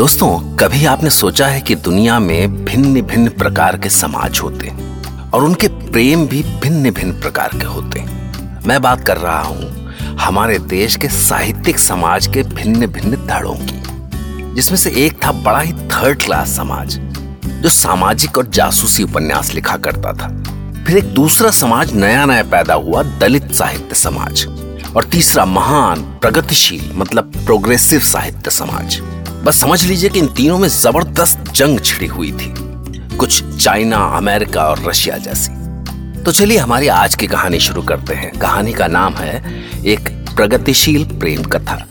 दोस्तों, कभी आपने सोचा है कि दुनिया में भिन्न भिन्न प्रकार के समाज होते और उनके प्रेम भी भिन्न भिन्न प्रकार के होते मैं बात कर रहा हूँ हमारे देश के साहित्यिक समाज के भिन्न भिन्न धड़ों की, जिसमें से एक था बड़ा ही थर्ड क्लास समाज, जो सामाजिक और जासूसी उपन्यास लिखा करता था। फिर एक दूसरा समाज नया नया पैदा हुआ, दलित साहित्य समाज, और तीसरा महान, प्रगतिशील मतलब प्रोग्रेसिव साहित्य समाज। बस समझ लीजिए कि इन तीनों में ज़बरदस्त जंग छिड़ी हुई थी। कुछ चाइना, अमेरिका और रशिया जैसी। तो चलिए हमारी आज की कहानी शुरू करते हैं। कहानी का नाम है एक प्रगतिशील प्रेम कथा।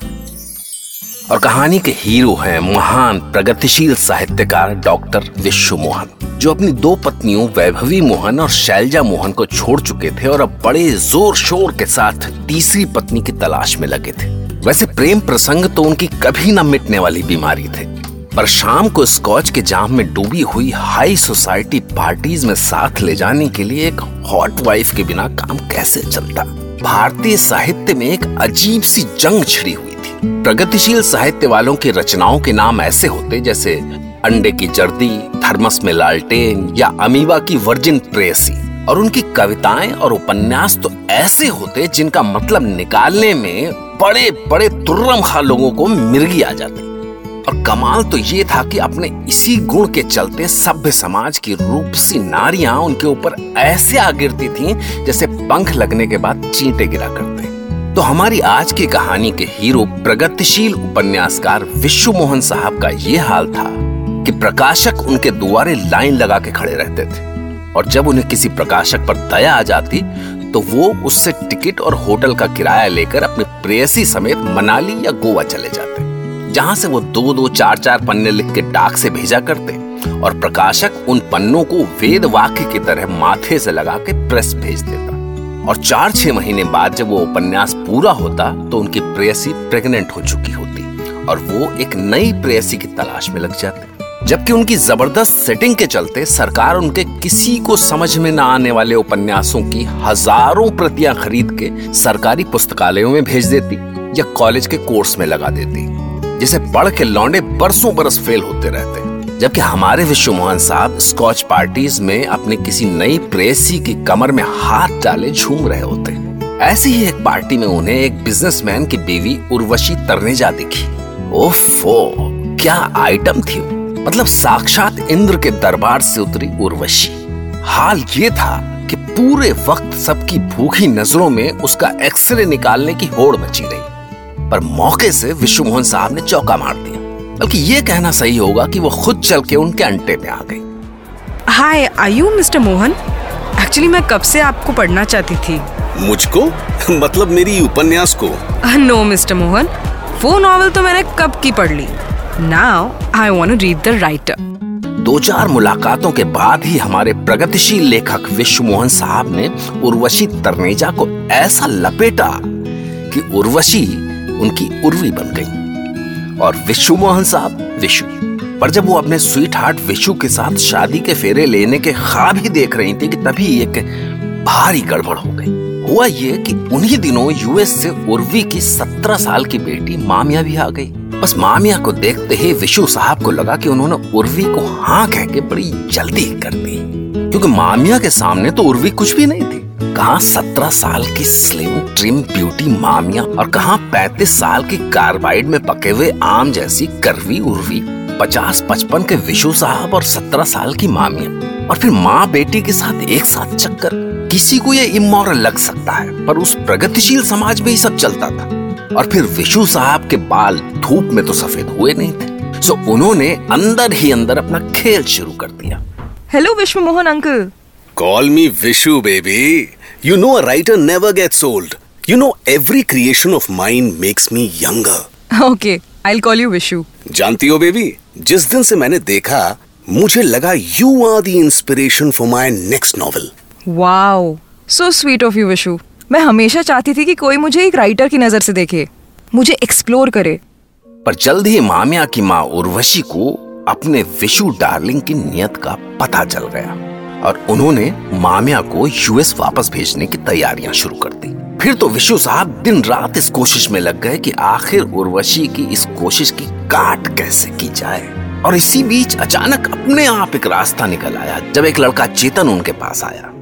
और कहानी के हीरो हैं महान प्रगतिशील साहित्यकार डॉक्टर विश्व मोहन, जो अपनी दो पत्नियों वैभवी मोहन और शैलजा मोहन को छोड़ चुके थे और अब बड़े ज़ोर शोर के साथ तीसरी पत्नी की तलाश में लगे थे। वैसे प्रेम प्रसंग तो उनकी कभी न मिटने वाली बीमारी थे। पर शाम को स्कॉच के जाम में डूबी हुई हाई सोसाइटी पार्टीज़ में साथ ले जाने के लिए एक हॉट वाइफ के बिना काम कैसे चलता? भारतीय साहित्य में एक अजीब सी जंग छिड़ी हुई थी। प्रगतिशील साहित्य वालों की रचनाओं के नाम ऐसे होते जैसे अंडे की जर्दी थर्मस में लालटेन या अमीबा की वर्जिन प्रेसी और उनकी कविताएँ और उपन्यास तो ऐसे होते जिनका मतलब निकालने में बड़े बड़े तुर्रम खा लोगों को मिर्गी आ जाती। और कमाल तो ये था कि अपने इसी गुण के चलते सभ्य समाज की रूपसी नारियाँ उनके ऊपर ऐसे आ गिरती थीं जैसे पंख लगने के बाद चींटे गिरा करते। तो हमारी आज की कहानी के हीरो, प्रगतिशील उपन्यासकार विश्व मोहन साहब का ये हाल था कि प्रकाशक उनके दुआरे लाइन लगा के खड़े रहते थे। और जब उन्हें किसी प्रकाशक पर दया आ जाती तो वो उससे टिकट और होटल का किराया लेकर अपने प्रेयसी समेत मनाली या गोवा चले जाते, जहाँ से वो दो दो चार चार पन्ने लिख के डाक से भेजा करते और प्रकाशक उन पन्नों को वेद वाक्य की तरह माथे से लगा के प्रेस भेज देता। और चार छह महीने बाद जब वो उपन्यास पूरा होता तो उनकी प्रेयसी प्रेग्नेंट हो चुकी होती और वो एक नई प्रेयसी की तलाश में लग जाते। जबकि उनकी ज़बरदस्त सेटिंग के चलते सरकार उनके किसी को समझ में न आने वाले उपन्यासों की हज़ारों प्रतियाँ खरीद के सरकारी पुस्तकालयों में भेज देती या कॉलेज के कोर्स में लगा देती, जिसे पढ़ के लौंडे बरसों बरस फेल होते रहते। जबकि हमारे विश्व मोहन साहब स्कॉच पार्टीज़ में अपने किसी नई प्रेसी की कमर में हाथ डाले झूम रहे होते। ऐसी ही एक पार्टी में उन्हें एक बिजनेसमैन की बीवी उर्वशी तरनेजा दिखी। ओफो, क्या आइटम थी मतलब साक्षात इंद्र के दरबार से उतरी उर्वशी। हाल ये था कि पूरे वक्त सबकी भूखी नज़रों में उसका एक्सरे निकालने की होड़ मची रही। पर मौके से विश्व मोहन साहब ने चौका मार दिया। बल्कि ये कहना सही होगा कि वो खुद चल के उनके अंटे पे आ गई। Hi are you mister Mohan actually मैं कब से आपको पढ़ना चाहती थी? मुझको? मतलब मेरी उपन्यास को? नो मिस्टर मोहन वो नॉवल तो मैंने कब की पढ़ ली? Now I want to read the writer दो चार मुलाकातों के बाद ही हमारे प्रगतिशील लेखक विश्व मोहन साहब ने उर्वशी तरनेजा को ऐसा लपेटा कि उर्वशी उनकी उर्वी बन गई। और विश्व मोहन साहब, विशु। पर जब वो अपने स्वीट हार्ट विशु के साथ शादी के फेरे लेने के ख्वाब ही देख रही थी कि तभी एक भारी गड़बड़ हो गई। हुआ ये कि उन्हीं दिनों यूएस से उर्वी की सत्रह साल की बेटी मामिया भी आ गई। बस मामिया को देखते ही विशु साहब को लगा कि उन्होंने उर्वी को हाँ कह के बड़ी जल्दी कर दी। क्योंकि मामिया के सामने तो उर्वी कुछ भी नहीं थी। कहा सत्रह साल की स्लिम ट्रिम ब्यूटी मामिया और कहा पैतीस साल की कार्बाइड में पके हुए आम जैसी करवी उर्वी, पचास पचपन के विशु साहब और सत्रह साल की मामिया। और फिर माँ बेटी के साथ एक साथ चक्कर। किसी को ये इमोरल लग सकता है, पर उस प्रगतिशील समाज में ही सब चलता था। और फिर विशु साहब के बाल धूप में तो सफ़ेद हुए नहीं थे। सो उन्होंने अंदर ही अंदर अपना खेल शुरू कर दिया। Hello Vishwa Mohan uncle call me Vishu baby you know a writer never gets old you know every creation of mind makes me younger okay I call you Vishu जानती हो बेबी जिस दिन से मैंने देखा मुझे लगा you are the inspiration for my next novel wow so sweet of you Vishu मैं हमेशा चाहती थी कि कोई मुझे एक राइटर की नज़र से देखे मुझे एक्सप्लोर करे। पर जल्द ही मामिया की माँ उर्वशी को अपने विशु डार्लिंग की नियत का पता चल गया और उन्होंने मामिया को यूएस वापस भेजने की तैयारियाँ शुरू कर दी। फिर तो विशु साहब दिन रात इस कोशिश में लग गए कि आखिर उर्वशी की इस कोशिश की काट कैसे की जाए। और इसी बीच अचानक अपने आप एक रास्ता निकल आया जब एक लड़का चेतन उनके पास आया।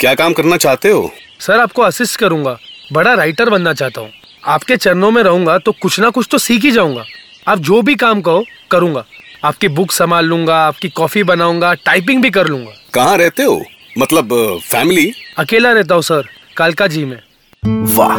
क्या काम करना चाहते हो? सर आपको असिस्ट करूँगा। बड़ा राइटर बनना चाहता हूँ। आपके चरणों में रहूँगा तो कुछ ना कुछ तो सीख ही जाऊँगा। आप जो भी काम कहो करूँगा। आपकी बुक संभाल लूँगा आपकी कॉफ़ी बनाऊँगा टाइपिंग भी कर लूँगा। कहाँ रहते हो? मतलब फैमिली अकेला रहता हूँ सर कालका जी में। वाह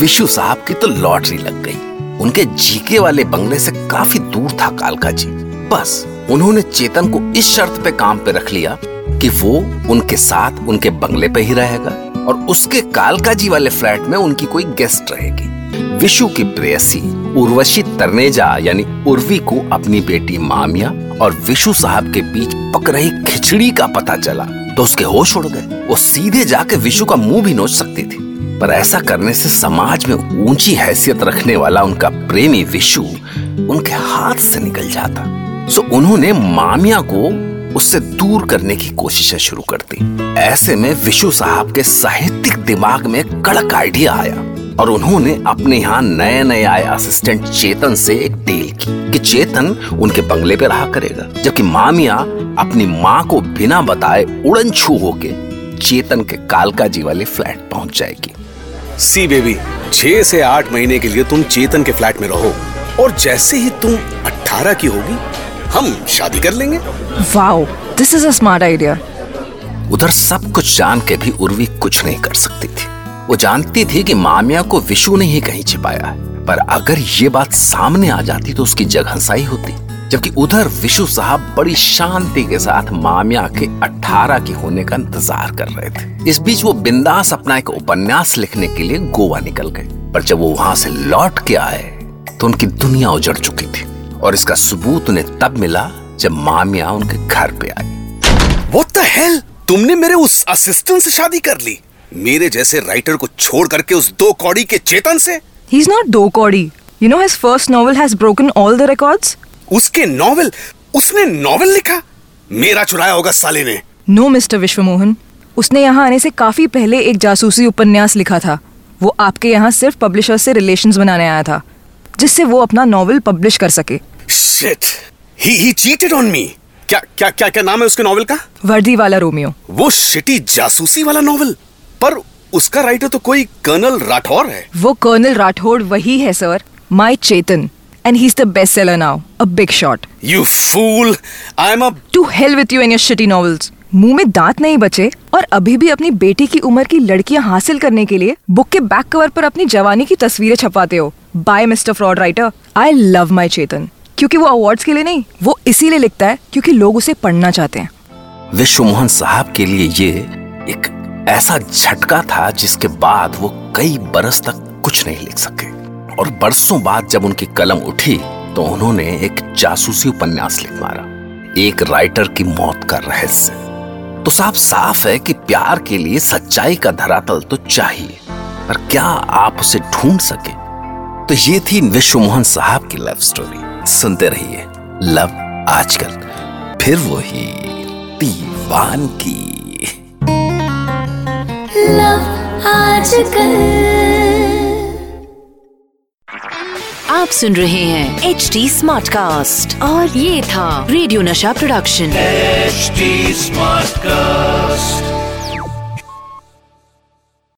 विशु साहब की तो लॉटरी लग गई। उनके जीके वाले बंगले से काफ़ी दूर था कालका जी। बस उन्होंने चेतन को इस शर्त पे काम पे रख लिया कि वो उनके साथ उनके बंगले पे ही रहेगा। और उसके कालका जी वाले फ्लैट में उनकी कोई गेस्ट रहेगी। विशु की प्रेयसी, उर्वशी तरनेजा, यानी उर्वी को अपनी बेटी मामिया और विशु साहब के बीच पक रही खिचड़ी का पता चला तो उसके होश उड़ गए। वो सीधे जाके विशु का मुँह भी नोच सकती थी। पर ऐसा करने से समाज में ऊँची हैसियत रखने वाला उनका प्रेमी विशु उनके हाथ से निकल जाता। सो उन्होंने मामिया को उससे दूर करने की कोशिशें शुरू कर दी। ऐसे में विशु साहब के साहित्यिक दिमाग में कड़क आइडिया आया और उन्होंने अपने यहाँ नए नए आए असिस्टेंट चेतन से एक डील की कि चेतन उनके बंगले पे रहा करेगा, जबकि मामिया अपनी माँ को बिना बताए उड़न छू होके चेतन के कालका जी वाले फ्लैट पहुँच जाएगी। सी बेबी, छह से आठ महीने के लिए तुम चेतन के फ्लैट में रहो और जैसे ही तुम अट्ठारह की होगी हम शादी कर लेंगे। Wow this is a smart idea उधर सब कुछ जान के भी उर्वी कुछ नहीं कर सकती थी। वो जानती थी कि मामिया को विशु ने ही कहीं छिपाया है। पर अगर ये बात सामने आ जाती तो उसकी जगह सही होती। जबकि उधर विशु साहब बड़ी शांति के साथ मामिया के 18 के होने का इंतज़ार कर रहे थे। इस बीच वो बिंदास अपना एक उपन्यास लिखने के लिए गोवा निकल गए। पर जब वो वहाँ से लौट के आए तो उनकी दुनिया उजड़ चुकी थी। और इसका सबूत उन्हें तब मिला जब मामिया उनके घर पे आई। What the hell? तुमने मेरे उस असिस्टेंट से शादी कर ली। मेरे जैसे राइटर को छोड़ करके उस दो कौड़ी के चेतन से? ही इज़ नॉट दो कौड़ी। You know his first novel has broken all the records उसके नॉवल उसने नॉवल लिखा? मेरा चुराया होगा साले ने। No mister Vishwamohan. उसने यहाँ आने से काफ़ी पहले एक जासूसी उपन्यास लिखा था। वो आपके यहाँ सिर्फ़ पब्लिशर से रिलेशंस बनाने आया था जिससे वो अपना नॉवल पब्लिश कर सके। Shit he he cheated on me क्या क्या क्या क्या नाम है उसके नॉवल का? वर्दी वाला रोमियो। वो शिटी जासूसी वाला नॉवल पर उसका राइटर तो कोई कर्नल राठौर है। वो कर्नल राठौड़ वही है sir my Chetan and he is the best seller now a big shot you fool I am a to hell with you and your shitty novels मुँह में दांत नहीं बचे और अभी भी अपनी बेटी की उम्र की लड़कियाँ हासिल करने के लिए बुक के बैक कवर पर अपनी जवानी की तस्वीरें छपाते हो। Bye mister fraud writer I love my Chetan क्योंकि वो अवार्ड्स के लिए नहीं, वो इसीलिए लिखता है क्योंकि लोग उसे पढ़ना चाहते हैं। विश्व मोहन साहब के लिए ये एक ऐसा झटका था जिसके बाद वो कई बरस तक कुछ नहीं लिख सके। और बरसों बाद जब उनकी कलम उठी तो उन्होंने एक जासूसी उपन्यास लिख मारा। एक राइटर की मौत का रहस्य। तो साफ़ साफ़ है कि प्यार के लिए सच्चाई का धरातल तो चाहिए, पर क्या आप उसे ढूंढ सके? तो ये थी विश्व मोहन साहब की लव स्टोरी सुनते रहिए लव आजकल फिर वो ही दीवान की। लव आजकल। आप सुन रहे हैं एच डी स्मार्ट कास्ट और ये था रेडियो नशा प्रोडक्शन। HD smart Smartcast.